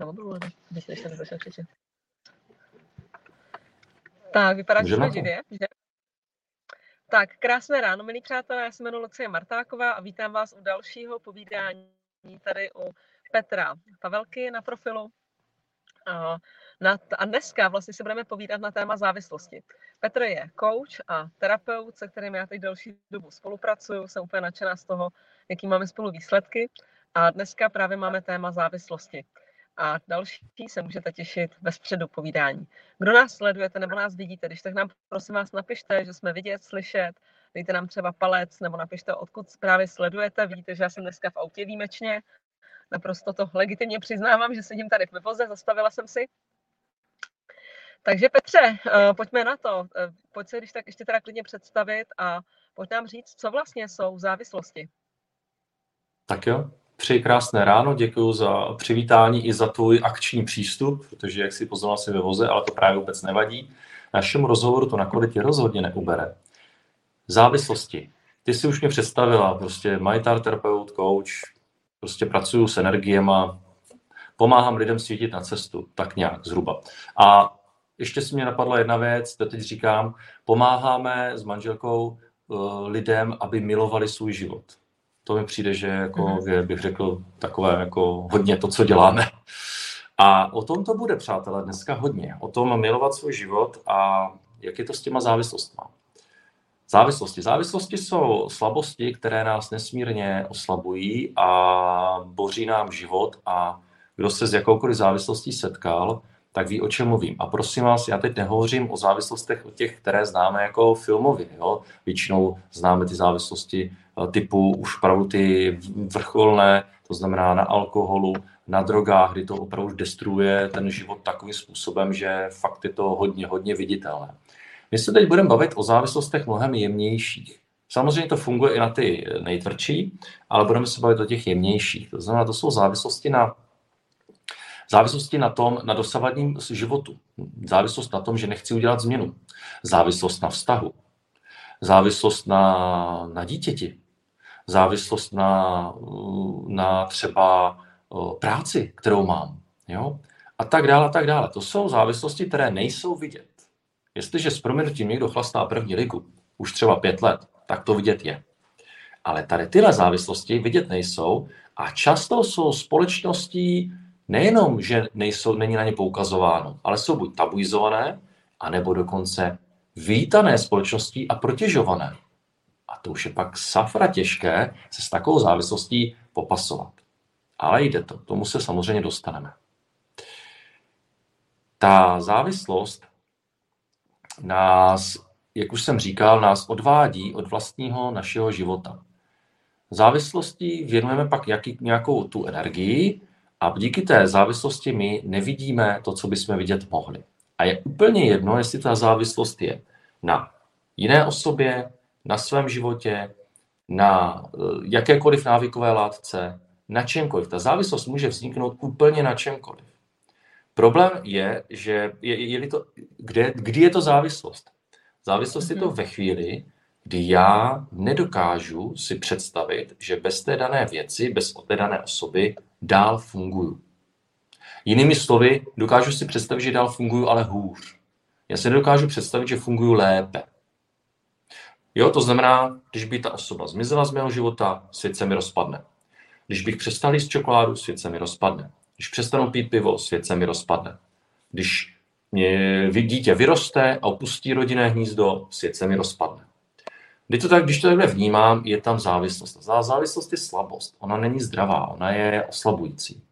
na mobilu, když ještě nezačal křičet. Tak, vypadá, jsme živě, že? Tak, krásné ráno, milí přátelé, já se jmenuji Lucie Martáková a vítám vás u dalšího povídání tady u Petra Pavelky na profilu. A, na, a dneska vlastně se budeme povídat na téma závislosti. Petr je coach a terapeut, se kterým já teď další dobu spolupracuju, jsem úplně nadšená z toho, jaký máme spolu výsledky. A dneska právě máme téma závislosti. A další se můžete těšit ve středu povídání. Kdo nás sledujete nebo nás vidíte, když tak nám prosím vás napište, že jsme vidět, slyšet, dejte nám třeba palec nebo napište, odkud právě sledujete. Vidíte, že já jsem dneska v autě výjimečně. Naprosto to legitimně přiznávám, že sedím tady v voze, zastavila jsem si. Takže Petře, eh, pojďme na to. Eh, pojď se když tak ještě teda klidně představit a pojď nám říct, co vlastně jsou závislosti. Tak jo, Přeji krásné ráno, děkuji za přivítání i za tvůj akční přístup, protože jak si poznala si ve voze, ale to právě vůbec nevadí. Našemu rozhovoru to na kvalitě rozhodně neubere. Závislosti. Ty si už mě představila, prostě majitel, terapeut, coach, prostě pracuju s energiema, pomáhám lidem svítit na cestu, tak nějak zhruba. A ještě si mě napadla jedna věc, to teď říkám, pomáháme s manželkou uh, lidem, aby milovali svůj život to mi přijde, že jako, mm-hmm. je, bych řekl, takové jako hodně to, co děláme. A o tom to bude, přátelé, dneska hodně. O tom milovat svůj život a jak je to s těma závislostmi. Závislosti. Závislosti jsou slabosti, které nás nesmírně oslabují a boří nám život a kdo se s jakoukoliv závislostí setkal, tak ví, o čem mluvím. A prosím vás, já teď nehovořím o závislostech o těch, které známe jako filmově. Jo? Většinou známe ty závislosti typu už opravdu ty vrcholné, to znamená na alkoholu, na drogách, kdy to opravdu destruuje ten život takovým způsobem, že fakt je to hodně, hodně viditelné. My se teď budeme bavit o závislostech mnohem jemnějších. Samozřejmě to funguje i na ty nejtvrdší, ale budeme se bavit o těch jemnějších. To znamená, to jsou závislosti na Závislosti na tom, na dosavadním životu. Závislost na tom, že nechci udělat změnu. Závislost na vztahu. Závislost na, na dítěti závislost na, na třeba práci, kterou mám. Jo? A tak dále, a tak dále. To jsou závislosti, které nejsou vidět. Jestliže s proměnutím někdo chlastá první ligu, už třeba pět let, tak to vidět je. Ale tady tyhle závislosti vidět nejsou a často jsou společností nejenom, že nejsou, není na ně poukazováno, ale jsou buď tabuizované, anebo dokonce vítané společností a protěžované. A to už je pak safra těžké se s takovou závislostí popasovat. Ale jde to, tomu se samozřejmě dostaneme. Ta závislost nás, jak už jsem říkal, nás odvádí od vlastního našeho života. Závislostí věnujeme pak jaký, nějakou tu energii a díky té závislosti my nevidíme to, co bychom vidět mohli. A je úplně jedno, jestli ta závislost je na jiné osobě, na svém životě, na eh, jakékoliv návykové látce, na čemkoliv. Ta závislost může vzniknout úplně na čemkoliv. Problém je, že je, je to, kde, kdy je to závislost? Závislost mm-hmm. je to mhm. ve chvíli, kdy já nedokážu si představit, že bez té dané věci, bez té dané osoby dál funguju. Jinými slovy, dokážu si představit, že dál funguju, ale hůř. Já si nedokážu představit, že funguju lépe. Jo, to znamená, když by ta osoba zmizela z mého života, svět se mi rozpadne. Když bych přestal jíst čokoládu, svět se mi rozpadne. Když přestanu pít pivo, svět se mi rozpadne. Když mě dítě vyroste a opustí rodinné hnízdo, svět se mi rozpadne. Když to, tak, když to takhle vnímám, je tam závislost. Závislost je slabost. Ona není zdravá, ona je oslabující.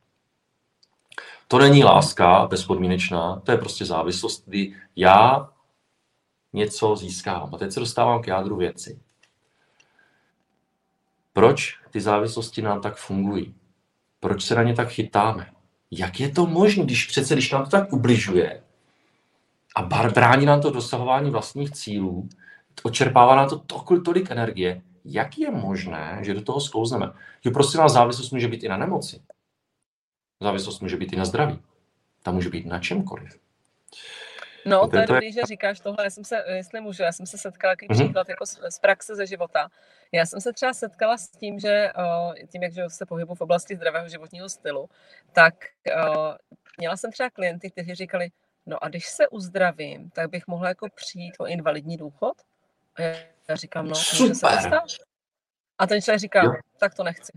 To není láska bezpodmínečná, to je prostě závislost, kdy já něco získávám. A teď se dostávám k jádru věci. Proč ty závislosti nám tak fungují? Proč se na ně tak chytáme? Jak je to možné, když přece, když nám to tak ubližuje a brání nám to dosahování vlastních cílů, očerpává nám to tolik, tolik energie, jak je možné, že do toho sklouzneme? Jo, prosím vás, závislost může být i na nemoci. Závislost může být i na zdraví. Ta může být na čemkoliv. No, to je dobrý, že říkáš tohle. Já jsem se, jestli můžu, já jsem se setkala takový mm-hmm. příklad jako z, z praxe ze života. Já jsem se třeba setkala s tím, že tím, jak se pohybu v oblasti zdravého životního stylu, tak měla jsem třeba klienty, kteří říkali, no a když se uzdravím, tak bych mohla jako přijít o invalidní důchod? A já říkám, no, může se to A ten člověk říká, jo. tak to nechci.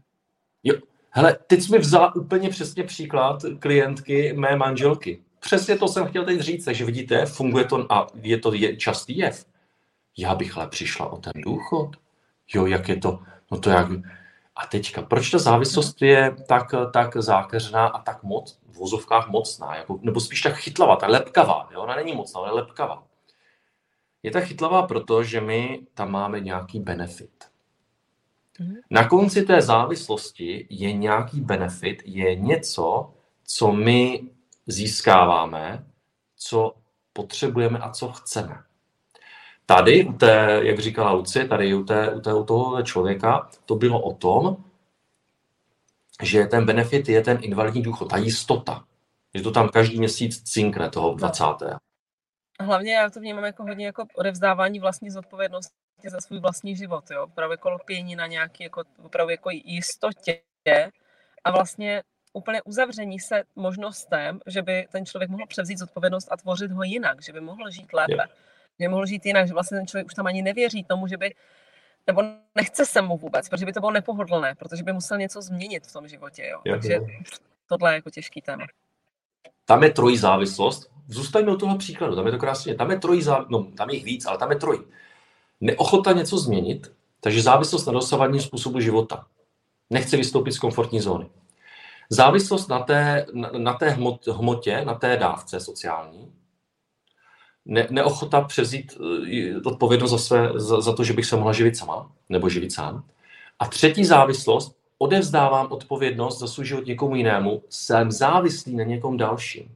Jo. Hele, teď jsi mi vzala úplně přesně příklad klientky mé manželky. Přesně to jsem chtěl teď říct, takže vidíte, funguje to a je to je, častý jev. Já bych ale přišla o ten důchod. Jo, jak je to, no to jak... A teďka, proč ta závislost je tak, tak zákeřná a tak moc, v vozovkách mocná, jako, nebo spíš tak chytlavá, tak lepkavá, jo? ona není mocná, ale lepkavá. Je tak chytlavá proto, že my tam máme nějaký benefit. Na konci té závislosti je nějaký benefit, je něco, co my získáváme, co potřebujeme a co chceme. Tady, u té, jak říkala Lucie, tady u, té, u, té, u toho člověka, to bylo o tom, že ten benefit je ten invalidní důchod, ta jistota. Že to tam každý měsíc cinkne toho 20. Hlavně já to vnímám jako hodně jako odevzdávání vlastní zodpovědnosti za svůj vlastní život, jo. Opravdu jako lpění na nějaký jako, opravdu jako jistotě a vlastně úplně uzavření se možnostem, že by ten člověk mohl převzít zodpovědnost a tvořit ho jinak, že by mohl žít lépe, yeah. že by mohl žít jinak, že vlastně ten člověk už tam ani nevěří tomu, že by nebo nechce se mu vůbec, protože by to bylo nepohodlné, protože by musel něco změnit v tom životě. Jo. Yeah. Takže tohle je jako těžký téma. Tam je trojí závislost. Zůstaňme u toho příkladu, tam je to krásně. Tam je trojí závislost, no, tam je jich víc, ale tam je trojí. Neochota něco změnit, takže závislost na dosavadním způsobu života. Nechce vystoupit z komfortní zóny. Závislost na té, na, na té hmot, hmotě, na té dávce sociální, ne, neochota přezít eh, odpovědnost za, své, za, za to, že bych se mohla živit sama, nebo živit sám. A třetí závislost, odevzdávám odpovědnost za svůj život někomu jinému, jsem závislý na někom dalším.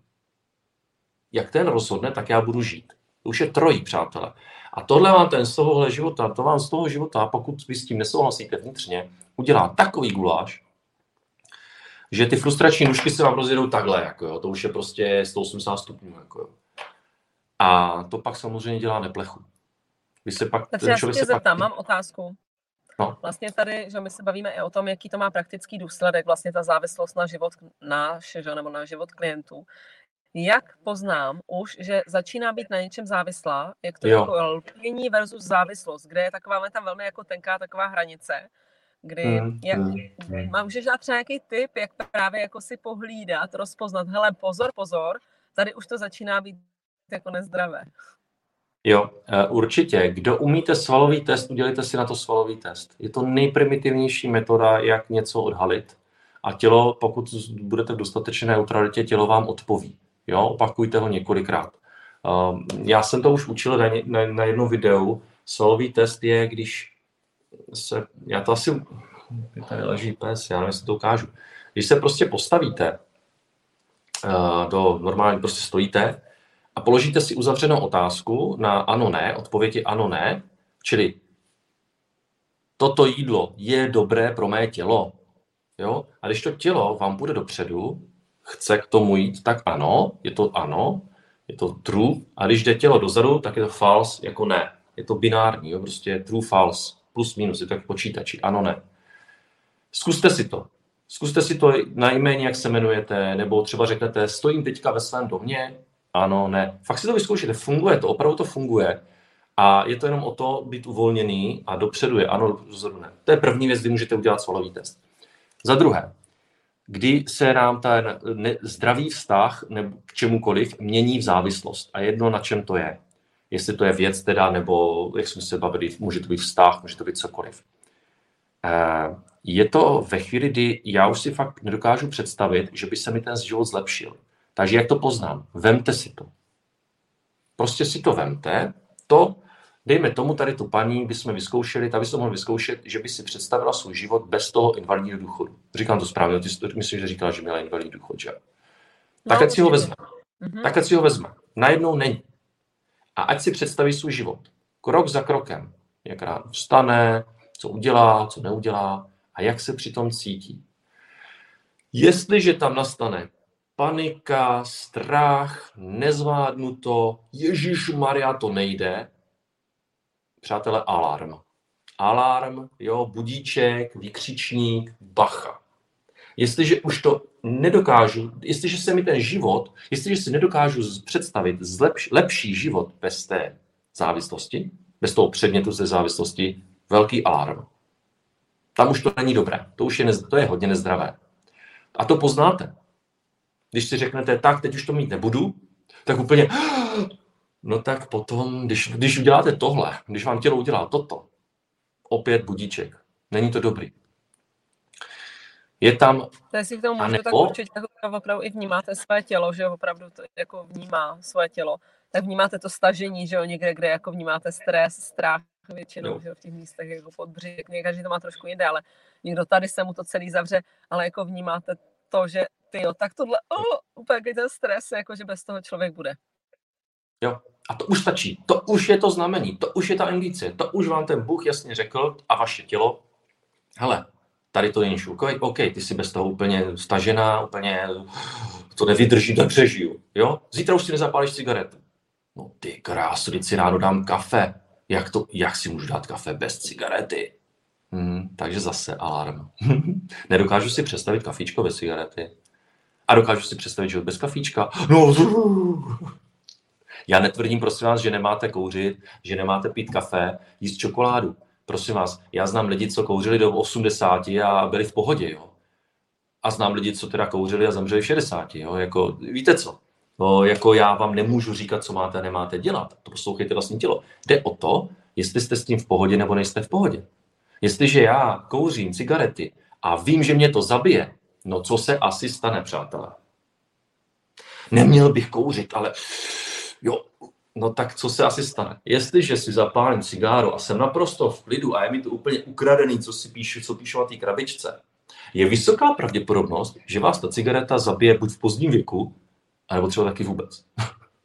Jak ten rozhodne, tak já budu žít. To už je trojí, přátelé. A tohle vám ten z tohohle života, to vám z toho života, pokud vy s tím nesouhlasíte vnitřně, udělá takový guláš, že ty frustrační nůžky se vám rozjedou takhle, jako jo, to už je prostě 180 stupňů, jako jo. A to pak samozřejmě dělá neplechu. Vy se pak, Takže já se tě zeptám, pak... mám otázku. No. Vlastně tady, že my se bavíme i o tom, jaký to má praktický důsledek, vlastně ta závislost na život náš, že, nebo na život klientů. Jak poznám už, že začíná být na něčem závislá, jak to je jako lpění versus závislost, kde je taková tam velmi jako tenká taková hranice, kdy mm, jak, mm, mm. můžeš dát třeba nějaký tip, jak právě jako si pohlídat, rozpoznat, hele, pozor, pozor, tady už to začíná být jako nezdravé. Jo, eh, určitě. Kdo umíte svalový test, udělejte si na to svalový test. Je to nejprimitivnější metoda, jak něco odhalit. A tělo, pokud budete v dostatečné neutralitě, tělo vám odpoví. Jo, opakujte ho několikrát. Ehm, já jsem to už učil na, na, na jednom videu. Svalový test je, když se, já to asi, tady leží pes, já nevím, jestli to ukážu. Když se prostě postavíte uh, do normálně, prostě stojíte a položíte si uzavřenou otázku na ano, ne, odpověď je ano, ne, čili toto jídlo je dobré pro mé tělo. Jo? A když to tělo vám bude dopředu, chce k tomu jít, tak ano, je to ano, je to true. A když jde tělo dozadu, tak je to false, jako ne. Je to binární, jo? prostě true, false plus minus, je to jak počítači, ano, ne. Zkuste si to. Zkuste si to najméně, jak se jmenujete, nebo třeba řeknete, stojím teďka ve svém domě, ano, ne. Fakt si to vyzkoušíte, funguje to, opravdu to funguje. A je to jenom o to být uvolněný a dopředu je ano, dozadu ne. To je první věc, kdy můžete udělat svalový test. Za druhé, kdy se nám ten zdravý vztah nebo k čemukoliv mění v závislost. A jedno, na čem to je jestli to je věc teda, nebo jak jsme se bavili, může to být vztah, může to být cokoliv. Eh, je to ve chvíli, kdy já už si fakt nedokážu představit, že by se mi ten život zlepšil. Takže jak to poznám? Vemte si to. Prostě si to vemte. To, dejme tomu tady tu paní, bychom vyzkoušeli, ta by se mohla vyzkoušet, že by si představila svůj život bez toho invalidního důchodu. Říkám to správně, ty myslím, že říkala, že měla invalidní důchod, že? Tak no, si ho vezme. Mm-hmm. Tak si ho vezme. Najednou není a ať si představí svůj život. Krok za krokem. Jak ráno vstane, co udělá, co neudělá a jak se přitom cítí. Jestliže tam nastane panika, strach, nezvládnu to, Ježíš Maria, to nejde. Přátelé, alarm. Alarm, jo, budíček, vykřičník, bacha. Jestliže už to nedokážu, jestliže se mi ten život, jestliže si nedokážu představit zlepš, lepší život bez té závislosti, bez toho předmětu ze závislosti, velký alarm. Tam už to není dobré. To už je, nez, to je hodně nezdravé. A to poznáte. Když si řeknete, tak, teď už to mít nebudu, tak úplně, no tak potom, když, když uděláte tohle, když vám tělo udělá toto, opět budíček. Není to dobrý. Je tam... To si k tomu můžu, tak určitě jako opravdu i vnímáte své tělo, že opravdu to jako vnímá své tělo. Tak vnímáte to stažení, že jo, někde, kde jako vnímáte stres, strach, většinou že v těch místech jako podbřík. Každý to má trošku jiné, ale někdo tady se mu to celý zavře, ale jako vnímáte to, že ty jo, tak tohle, oh, úplně ten stres, jako že bez toho člověk bude. Jo, a to už stačí. To už je to znamení, to už je ta indicie, to už vám ten Bůh jasně řekl a vaše tělo, hele, tady to není šuk, OK, ty jsi bez toho úplně stažená, úplně to nevydrží, tak přežiju, jo? Zítra už si nezapálíš cigaretu. No ty krásu, si ráno dám kafe. Jak, to, jak si můžu dát kafe bez cigarety? Hmm, takže zase alarm. Nedokážu si představit kafíčko bez cigarety. A dokážu si představit život bez kafíčka. No, já netvrdím, prosím vás, že nemáte kouřit, že nemáte pít kafe, jíst čokoládu. Prosím vás, já znám lidi, co kouřili do 80 a byli v pohodě, jo. A znám lidi, co teda kouřili a zemřeli v 60, jo. Jako, víte co? No, jako já vám nemůžu říkat, co máte a nemáte dělat. To poslouchejte vlastní tělo. Jde o to, jestli jste s tím v pohodě nebo nejste v pohodě. Jestliže já kouřím cigarety a vím, že mě to zabije, no co se asi stane, přátelé? Neměl bych kouřit, ale jo, no tak co se asi stane? Jestliže si zapálím cigáro a jsem naprosto v klidu a je mi to úplně ukradený, co si píšu, co píšu na té krabičce, je vysoká pravděpodobnost, že vás ta cigareta zabije buď v pozdním věku, anebo třeba taky vůbec.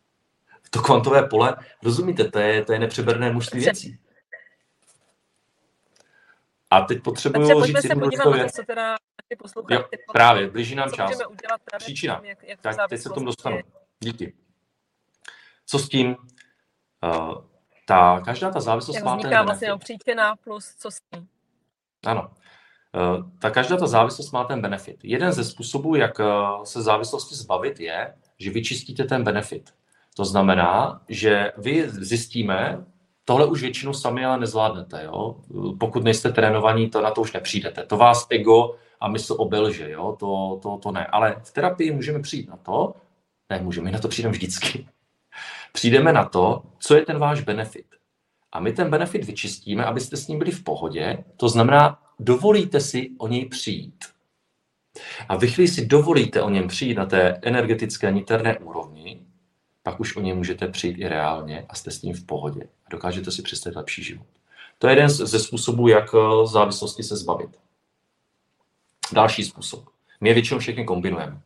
to kvantové pole, rozumíte, to je, to je nepřeberné množství věcí. A teď potřebuju říct jednu důležitou věc. Co teda jo, právě, blíží nám čas. Příčina. Jak, jak tak teď se k tomu dostanu. Díky. Co s tím? Uh, ta, každá ta závislost má ten vlastně benefit. příčina plus co s tím. Ano. Uh, ta každá ta závislost má ten benefit. Jeden ze způsobů, jak uh, se závislosti zbavit, je, že vyčistíte ten benefit. To znamená, že vy zjistíme, tohle už většinou sami ale nezvládnete. Jo? Pokud nejste trénovaní, to na to už nepřijdete. To vás ego a mysl obelže, jo? To, to, to ne. Ale v terapii můžeme přijít na to, ne, můžeme, na to přijdeme vždycky. Přijdeme na to, co je ten váš benefit. A my ten benefit vyčistíme, abyste s ním byli v pohodě. To znamená, dovolíte si o něj přijít. A vy chvíli si dovolíte o něm přijít na té energetické niterné úrovni, pak už o něm můžete přijít i reálně a jste s ním v pohodě. A dokážete si představit lepší život. To je jeden ze způsobů, jak eh, závislosti se zbavit. Další způsob. My je většinou všechny kombinujeme.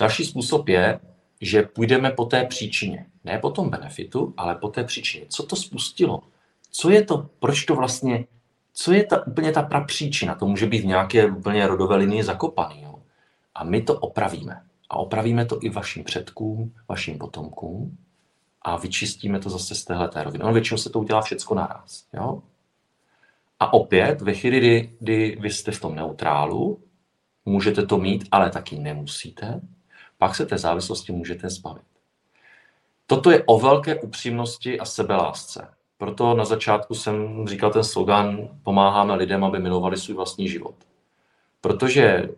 Další způsob je, že půjdeme po té příčině. Ne po tom benefitu, ale po té příčině. Co to spustilo? Co je to, proč to vlastně, co je ta úplně ta prapříčina? To může být v nějaké úplně rodové linii zakopaný. Jo? A my to opravíme. A opravíme to i vašim předkům, vašim potomkům a vyčistíme to zase z téhle roviny. Ono většinou se to udělá všecko naraz. Jo? A opět, ve chvíli, kdy, kdy vy jste v tom neutrálu, můžete to mít, ale taky nemusíte, pak se té závislosti můžete zbavit. Toto je o velké upřímnosti a sebelásce. Proto na začátku jsem říkal ten slogan Pomáháme lidem, aby milovali svůj vlastní život. Protože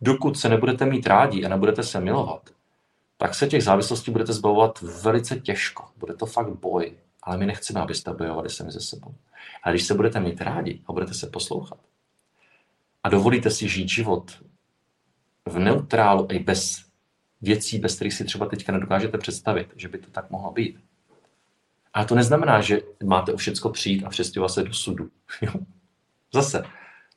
dokud se nebudete mít rádi a nebudete se milovat, tak se těch závislostí budete zbavovat velice těžko. Bude to fakt boj. Ale my nechceme, abyste bojovali sami ze sebou. Ale když se budete mít rádi a budete se poslouchat a dovolíte si žít život v neutrálu i bez věcí, bez kterých si třeba teďka nedokážete představit, že by to tak mohlo být. A to neznamená, že máte o všecko přijít a přestěhovat se do sudu. Zase,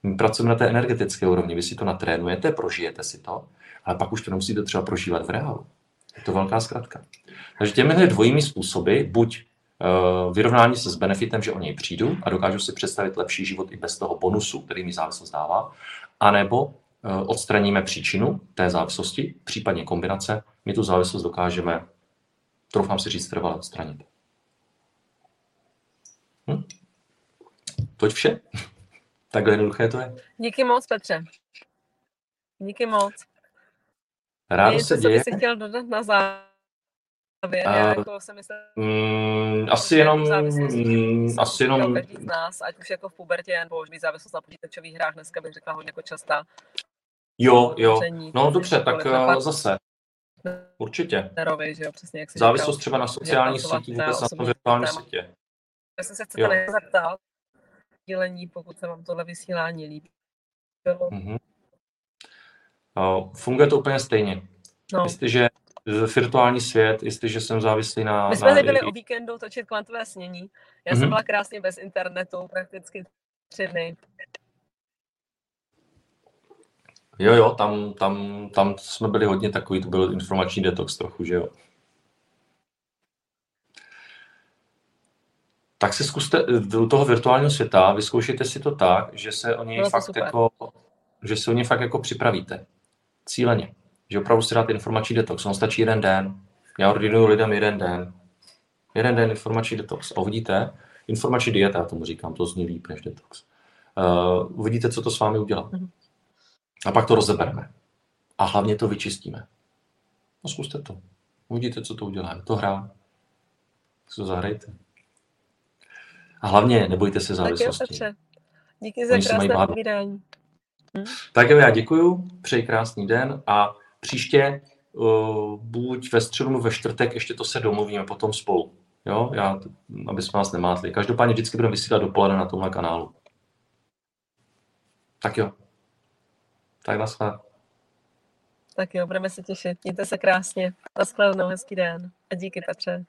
my pracujeme na té energetické úrovni, vy si to natrénujete, prožijete si to, ale pak už to nemusíte třeba prožívat v reálu. Je to velká zkratka. Takže těmi dvojími způsoby, buď uh, vyrovnání se s benefitem, že o něj přijdu a dokážu si představit lepší život i bez toho bonusu, který mi závislost dává, anebo eh, odstraníme příčinu té závislosti, případně kombinace, my tu závislost dokážeme, troufám si říct, trvale odstranit. Hm? Toť vše? Takhle jednoduché to je. Díky moc, Petře. Díky moc. Rádo se děje. Co chtěl dodat na závěr? Uh, jako jsem myslel, mm, asi jenom, mm, asi jenom... Z nás, ať už jako v pubertě, nebo být závislost na počítačových hrách, dneska bych řekla hodně jako častá. Jo, jo. No dobře, tak uh, zase. Určitě. Že jo, přesně jak Závislost třeba na sociálních sítích, vůbec na tom virtuálním světě. Já jsem se chcete zeptat, dělení, pokud se vám tohle vysílání líbí. Mm-hmm. No, funguje to úplně stejně. No. Jestliže virtuální svět, jestliže jsem závislý na... My jsme nebyli o víkendu točit kvantové snění. Já mm-hmm. jsem mhm. byla krásně bez internetu, prakticky tři dny. Jo, jo, tam, tam, tam jsme byli hodně takový, to byl informační detox trochu, že jo. Tak si zkuste do toho virtuálního světa, vyzkoušejte si to tak, že se o něj fakt jako, že se o něj fakt jako připravíte. Cíleně. Že opravdu si dáte informační detox. On stačí jeden den. Já ordinuju lidem jeden den. Jeden den informační detox. A uvidíte, informační dieta, já tomu říkám, to zní líp než detox. Uh, uvidíte, co to s vámi udělá. Mm-hmm. A pak to rozebereme. A hlavně to vyčistíme. No zkuste to. Uvidíte, co to udělá. Je to hra. Tak to zahrajte. A hlavně nebojte se závislosti. Tak jo, Díky za krásné povídání. Hm? Tak jo, já děkuju, přeji krásný den a příště uh, buď ve středu nebo ve čtvrtek, ještě to se domluvíme potom spolu. Jo, já, aby jsme vás nemátli. Každopádně vždycky budeme vysílat dopoledne na tomhle kanálu. Tak jo. Tak naschle. Tak jo, budeme se těšit. Mějte se krásně. Naschledanou, hezký den. A díky Petře.